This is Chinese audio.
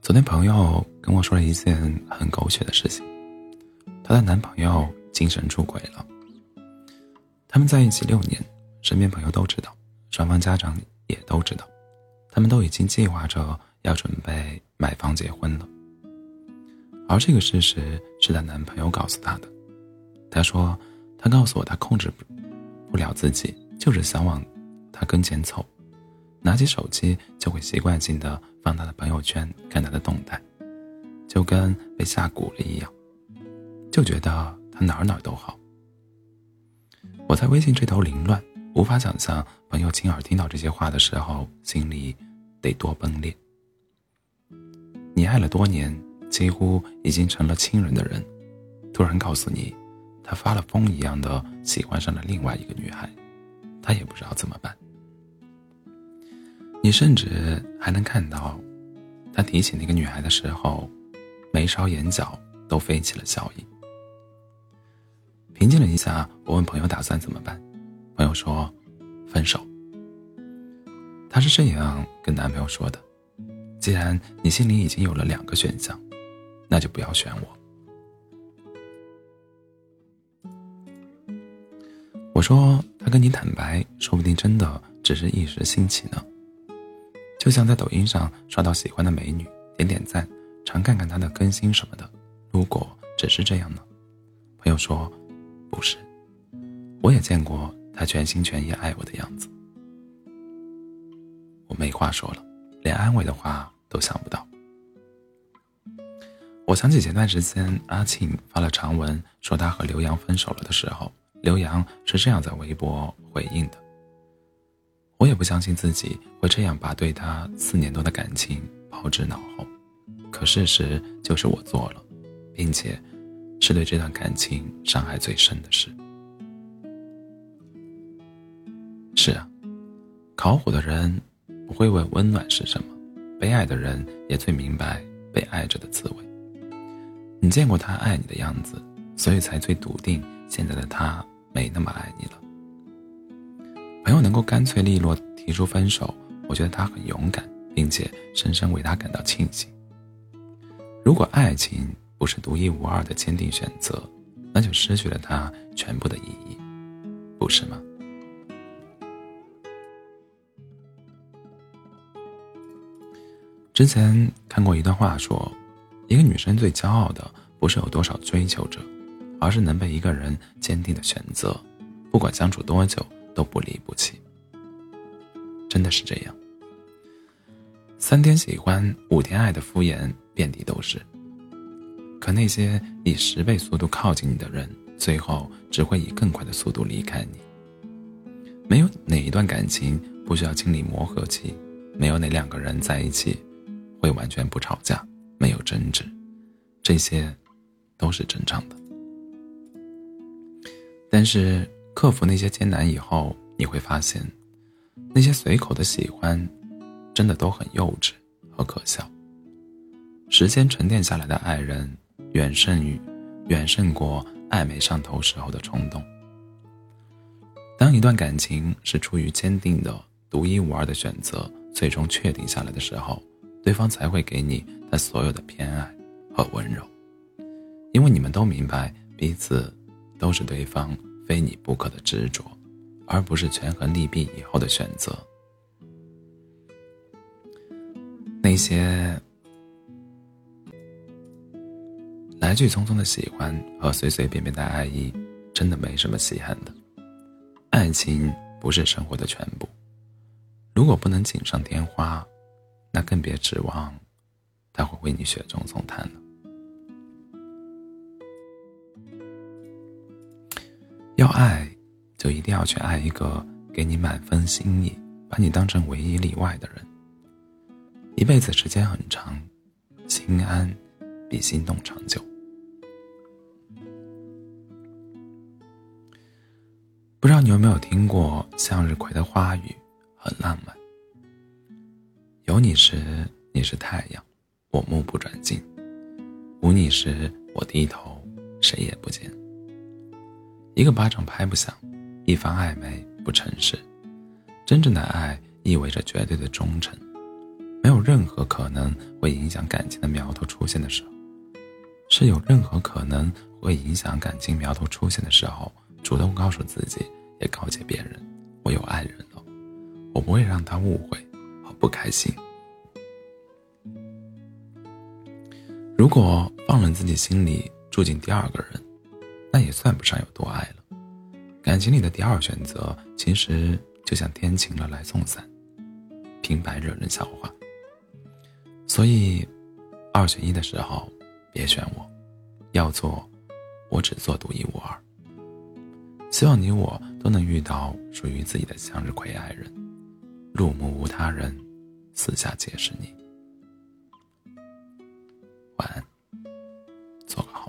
昨天朋友跟我说了一件很狗血的事情，她的男朋友精神出轨了。他们在一起六年，身边朋友都知道，双方家长也都知道，他们都已经计划着要准备买房结婚了。而这个事实是她男朋友告诉她的。他说：“他告诉我，他控制不了自己，就是想往他跟前凑。”拿起手机就会习惯性的放他的朋友圈看他的动态，就跟被下蛊了一样，就觉得他哪哪都好。我在微信这头凌乱，无法想象朋友亲耳听到这些话的时候心里得多崩裂。你爱了多年，几乎已经成了亲人的人，突然告诉你，他发了疯一样的喜欢上了另外一个女孩，他也不知道怎么办。你甚至还能看到，他提起那个女孩的时候，眉梢眼角都飞起了笑意。平静了一下，我问朋友打算怎么办，朋友说，分手。她是这样跟男朋友说的：“既然你心里已经有了两个选项，那就不要选我。”我说：“他跟你坦白，说不定真的只是一时兴起呢。”就像在抖音上刷到喜欢的美女，点点赞，常看看她的更新什么的。如果只是这样呢？朋友说，不是。我也见过他全心全意爱我的样子。我没话说了，连安慰的话都想不到。我想起前段时间阿庆发了长文说他和刘洋分手了的时候，刘洋是这样在微博回应的。我也不相信自己会这样把对他四年多的感情抛之脑后，可事实就是我做了，并且是对这段感情伤害最深的事。是啊，烤火的人不会问温暖是什么，被爱的人也最明白被爱着的滋味。你见过他爱你的样子，所以才最笃定现在的他没那么爱你了。朋友能够干脆利落提出分手，我觉得他很勇敢，并且深深为他感到庆幸。如果爱情不是独一无二的坚定选择，那就失去了它全部的意义，不是吗？之前看过一段话，说，一个女生最骄傲的不是有多少追求者，而是能被一个人坚定的选择，不管相处多久。都不离不弃，真的是这样。三天喜欢五天爱的敷衍遍地都是，可那些以十倍速度靠近你的人，最后只会以更快的速度离开你。没有哪一段感情不需要经历磨合期，没有哪两个人在一起会完全不吵架，没有争执，这些都是正常的。但是。克服那些艰难以后，你会发现，那些随口的喜欢，真的都很幼稚和可笑。时间沉淀下来的爱人，远胜于，远胜过暧昧上头时候的冲动。当一段感情是出于坚定的、独一无二的选择，最终确定下来的时候，对方才会给你他所有的偏爱和温柔，因为你们都明白彼此都是对方。非你不可的执着，而不是权衡利弊以后的选择。那些来去匆匆的喜欢和随随便便的爱意，真的没什么稀罕的。爱情不是生活的全部，如果不能锦上添花，那更别指望他会为你雪中送炭了。要爱，就一定要去爱一个给你满分心意、把你当成唯一例外的人。一辈子时间很长，心安比心动长久。不知道你有没有听过向日葵的花语，很浪漫。有你时，你是太阳，我目不转睛；无你时，我低头，谁也不见。一个巴掌拍不响，一番暧昧不诚实，真正的爱意味着绝对的忠诚。没有任何可能会影响感情的苗头出现的时候，是有任何可能会影响感情苗头出现的时候，主动告诉自己，也告诫别人，我有爱人了，我不会让他误会和不开心。如果放任自己心里住进第二个人，那也算不上有多爱了。感情里的第二选择，其实就像天晴了来送伞，平白惹人笑话。所以，二选一的时候，别选我，要做，我只做独一无二。希望你我都能遇到属于自己的向日葵爱人，入目无他人，四下皆是你。晚安，做个好。